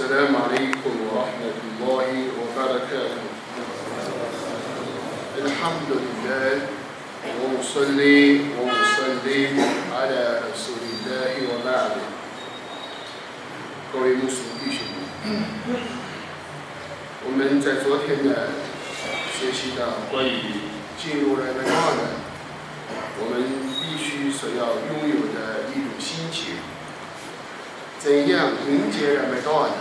السلام عليكم ورحمة الله وبركاته الحمد لله وأصلي وأسلم على رسول الله وبعد 各位穆斯林弟兄们，我们在昨天呢学习到关于进入了那个我们必须所要拥有的一种心情。怎样迎接人们到呢？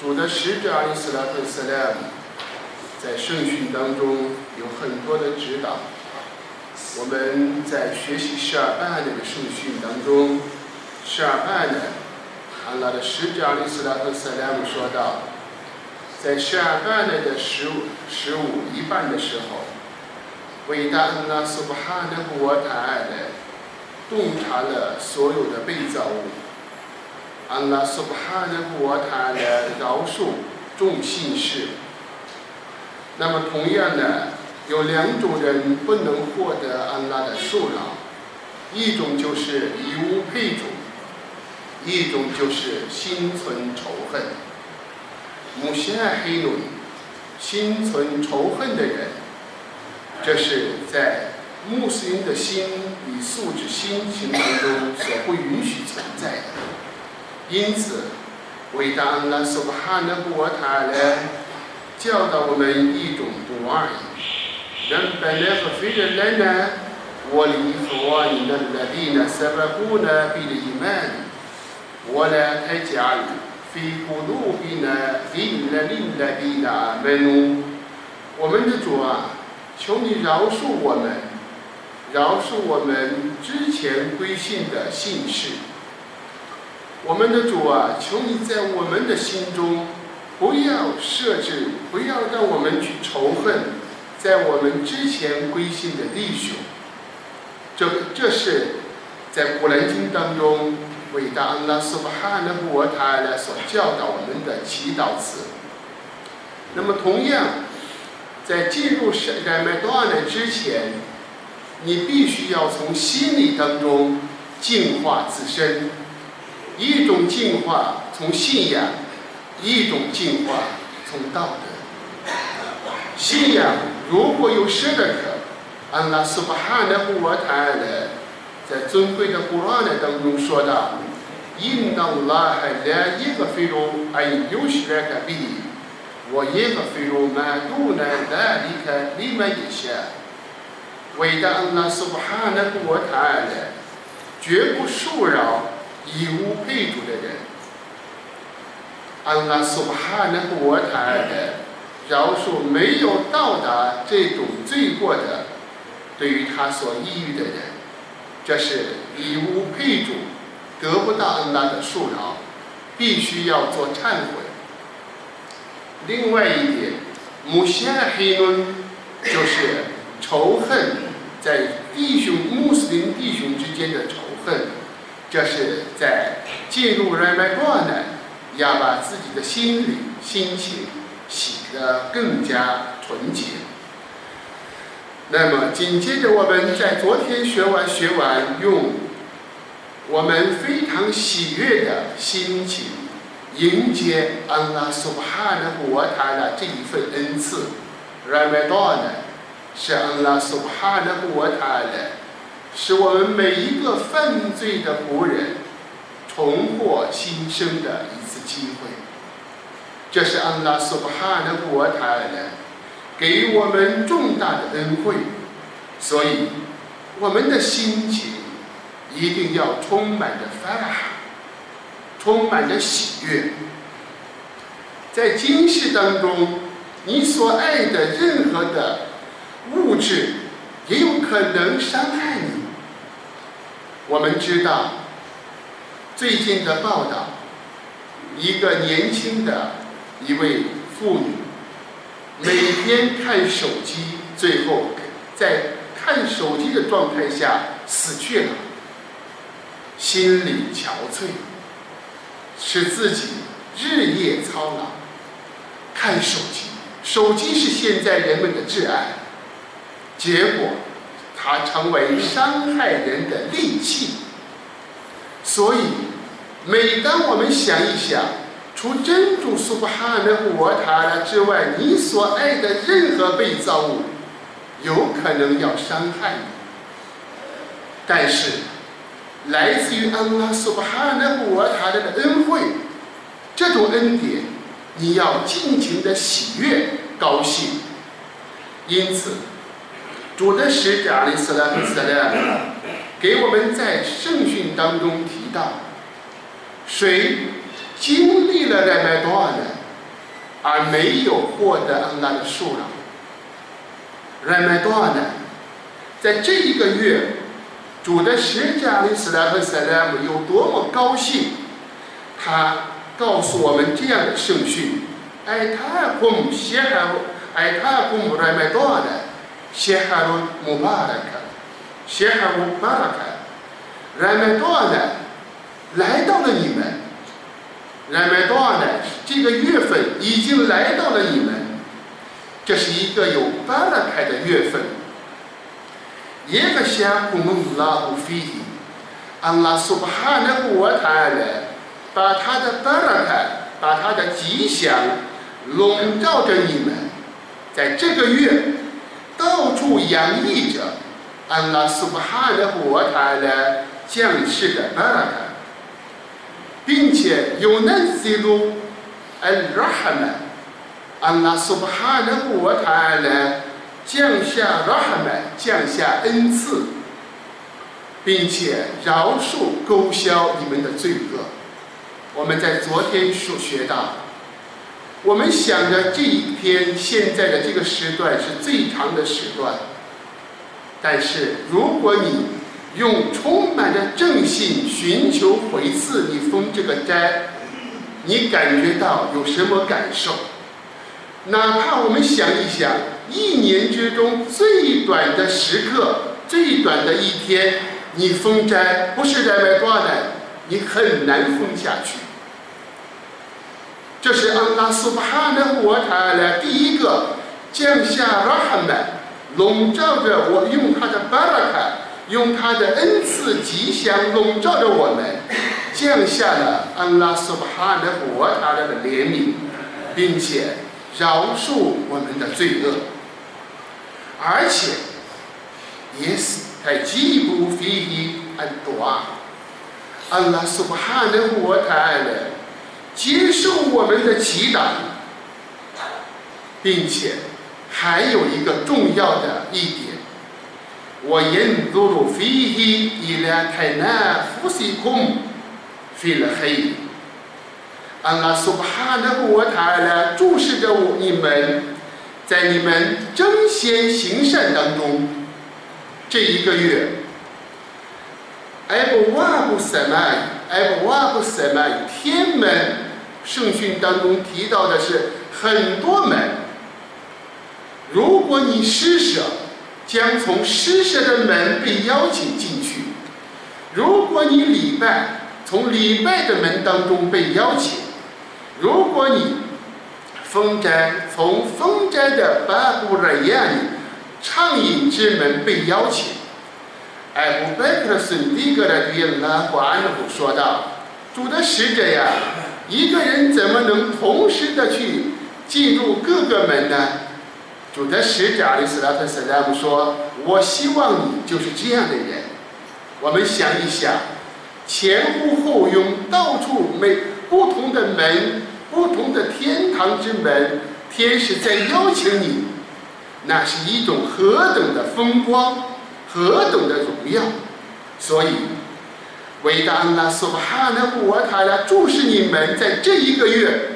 主的使者阿里斯拉特斯拉姆在圣训当中有很多的指导。我们在学习十二半那个圣训当中，十二半呢，安拉的使者阿里斯拉特斯拉姆说道，在十二半内的十五十五一半的时候，伟大安拉苏巴哈的国台的洞察了所有的被造物。安拉苏巴哈的国他的饶恕众信士。那么同样的，有两种人不能获得安拉的恕饶，一种就是以物配种，一种就是心存仇恨。穆西艾黑奴，心存仇恨的人，这是在穆斯林的心理素质、心情当中所不允许存在的。因此，伟大安拉苏巴哈纳布瓦塔来教导我们一种读而已。让本来和非人来呢，我里和我里的那里呢，塞巴布呢，比的伊曼，我呢太假了，非古鲁比呢，比那里那里的门奴。我们的主啊，求你饶恕我们，饶恕我们之前归信的信士。我们的主啊，求你在我们的心中不要设置，不要让我们去仇恨在我们之前归信的弟兄。这这是在古兰经当中伟大安拉苏巴哈纳布尔塔来所教导我们的祈祷词。那么，同样在进入圣盖麦多呢之前，你必须要从心理当中净化自身。一种进化从信仰，一种进化从道德。信仰如果有舍得可，安拉苏巴哈的古尔塔的在尊贵的古兰当中说道：“因当拉海来一个非罗爱有许来个比，我一个非罗满度呢来离开你们一些。”伟大安拉苏巴哈的古尔塔的绝不恕饶。以无配主的人，安拉苏哈那个我台的饶恕没有到达这种罪过的，对于他所抑郁的人，这是以无配主得不到安拉的恕饶，必须要做忏悔。另外一点，穆西尔黑伦就是仇恨在弟兄穆斯林弟兄之间的仇恨。这是在进入 Ramadan，要把自己的心里、心情洗得更加纯洁。那么紧接着，我们在昨天学完、学完，用我们非常喜悦的心情迎接 Allahu Akbar 的这一份恩赐 Ramadan，Shallallahu Allah。使我们每一个犯罪的仆人重获新生的一次机会，这是安拉苏巴哈的国台的给我们重大的恩惠，所以我们的心情一定要充满着发哈，充满着喜悦。在今世当中，你所爱的任何的物质也有可能伤害你。我们知道，最近的报道，一个年轻的一位妇女，每天看手机，最后在看手机的状态下死去了，心力憔悴，使自己日夜操劳，看手机，手机是现在人们的挚爱，结果。它成为伤害人的利器，所以每当我们想一想，除真主苏巴哈的我塔拉之外，你所爱的任何被造物，有可能要伤害你。但是，来自于安拉苏巴哈的我塔拉的恩惠，这种恩典，你要尽情的喜悦、高兴。因此，主的使者阿里斯拉和斯拉给我们在圣训当中提到，谁经历了这麦多呢，而没有获得安拉的数量，这麦多呢，在这一个月，主的使者阿里斯拉和斯拉姆有多么高兴，他告诉我们这样的圣训：哎，他公谢哈，哎，他公这麦多呢，谢哈鲁穆巴拉克。谢哈姆巴拉凯，然麦多呢，来到了你们。然麦多呢，这个月份已经来到了你们。这是一个有巴拉凯的月份。耶个夏古蒙拉胡菲，安拉苏巴哈那古瓦塔勒，把他的巴拉凯，把他的吉祥笼罩着你们，在这个月到处洋溢着。安拉苏巴哈的火塔的降世的巴拉卡，并且有那些路恩拉哈曼，安拉苏巴哈的火塔的降下拉哈曼降下恩赐，并且饶恕勾销你们的罪恶。我们在昨天所学到，我们想着这一天现在的这个时段是最长的时段。但是，如果你用充满着正信寻求回赐，你封这个斋，你感觉到有什么感受？哪怕我们想一想，一年之中最短的时刻、最短的一天，你封斋不是在外挂的，你很难封下去。这是安拉苏巴哈的火塔的第一个降下拉哈曼。笼罩着我，用他的巴拉卡，用他的恩赐吉祥笼罩着我们，降下了安拉苏巴哈的国他的怜悯，并且饶恕我们的罪恶，而且也是在进一步飞离安多啊，安拉苏巴哈的国他的接受我们的祈祷，并且。还有一个重要的一点，我引入了飞机伊拉泰纳夫西空飞了黑。安拉苏巴哈的国塔来注视着我你们，在你们争先行善当中，这一个月，埃布瓦布塞麦，埃布瓦布塞麦天门圣训当中提到的是很多门。如果你施舍，将从施舍的门被邀请进去；如果你礼拜，从礼拜的门当中被邀请；如果你封斋，从封斋的巴布尔宴畅饮之门被邀请。艾布贝克森迪格的对拉胡安布说道：“主的使者呀，一个人怎么能同时的去进入各个门呢？”主的使者阿里斯拉特斯拉姆说：“我希望你就是这样的人。”我们想一想，前呼后拥，到处每不同的门，不同的天堂之门，天使在邀请你，那是一种何等的风光，何等的荣耀！所以，伟大安拉苏巴哈纳布瓦塔拉注视你们，在这一个月，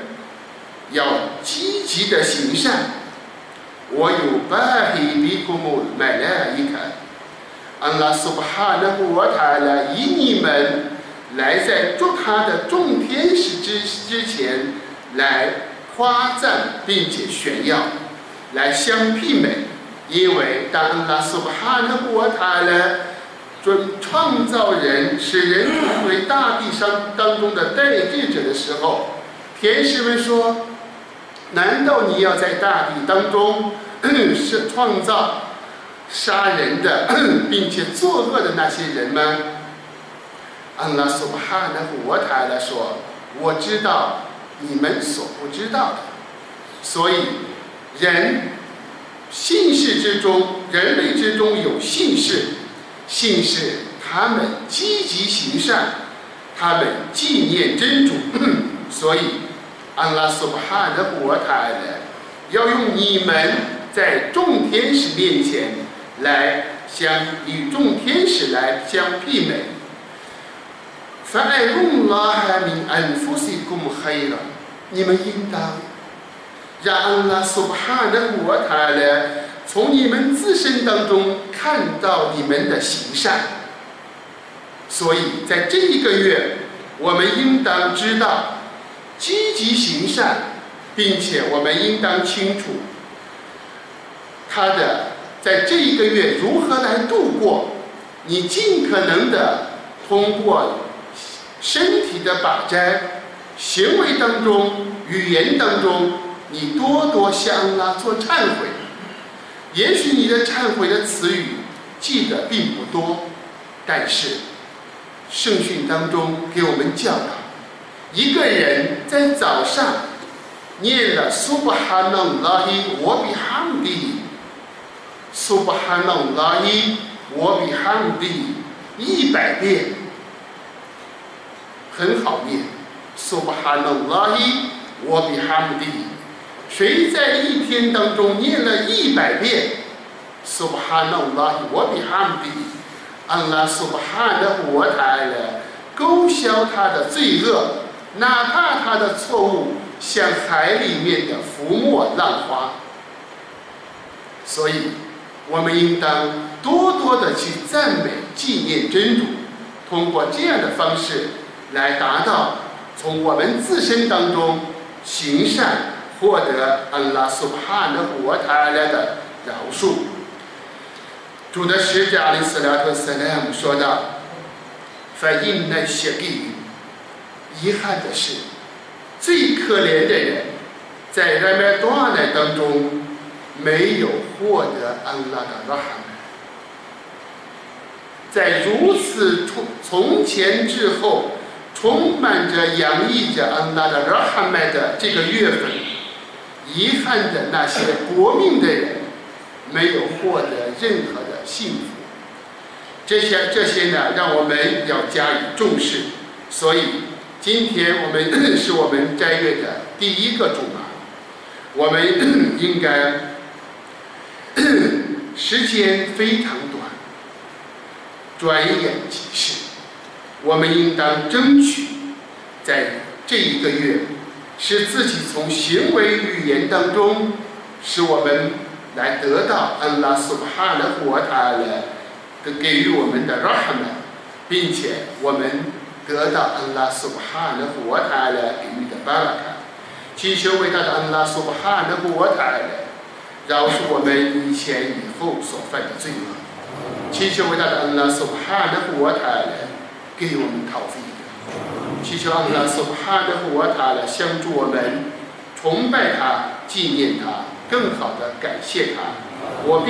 要积极的行善。我有巴黑比库姆买来一卡，安拉苏巴哈纳古瓦塔拉以你们来在做他的众天使之之前来夸赞并且炫耀，来相媲美，因为当安拉苏巴哈的国塔拉准创造人，使人成为大地上当中的代志者的时候，天使们说。难道你要在大地当中 是创造杀人的，并且作恶的那些人吗？安拉苏巴哈的我塔来说，我知道你们所不知道的。所以，人姓氏之中，人类之中有姓氏，姓氏他们积极行善，他们纪念真主，所以安拉苏巴哈的国泰的要用你们在众天使面前来相与众天使来相媲美。فأروا الله من أنفسكم خيرا 你们应当 让安拉苏巴哈的国泰的从你们自身当中看到你们的行善。所以在这一个月，我们应当知道积极行善，并且我们应当清楚他的在这一个月如何来度过。你尽可能的通过身体的把摘、行为当中、语言当中，你多多向拉做忏悔。也许你的忏悔的词语记得并不多，但是圣训当中给我们教导，一个人在早上念了苏巴哈纳拉伊我比哈姆蒂，苏巴哈纳拉伊我比哈姆蒂一百遍，很好念。苏巴哈纳拉伊我比哈姆蒂，谁在一天当中念了一百遍苏巴哈纳拉我比哈姆蒂，安拉苏巴哈的我台了，勾销他的罪恶，哪怕他的错误像海里面的浮沫浪花。所以，我们应当多多的去赞美、纪念真主，通过这样的方式来达到从我们自身当中行善，获得安拉苏巴哈的我台来的饶恕。主的使者阿里斯拉特斯莱姆说道：“反映那些给遗憾的是，最可怜的人，在人们多难当中没有获得安拉的拉哈曼，在如此从从前至后，充满着洋溢着安拉的拉哈曼的这个月份，遗憾的那些国命的人，没有获得任何的幸福。这些这些呢，让我们要加以重视。所以，今天我们 是我们斋月的第一个主嘛，我们 应该 时间非常短，转眼即逝。我们应当争取在这一个月，使自己从行为语言当中，使我们来得到安拉苏巴哈的国他的给予我们的 rahman，并且我们得到安拉苏巴哈的国他的给予的巴拉卡，祈求伟大的安拉苏巴哈的国他的饶恕我们以前以后所犯的罪恶，祈求伟大的安拉苏巴哈的国他的给予我们逃避，祈求阿拉苏哈德福阿塔来相助我们，崇拜他，纪念他更好的感谢 syamjuwa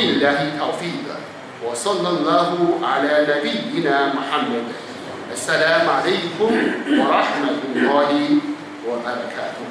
man, 拉夫阿拉的第一男 jimnyana, gontho da ganshe.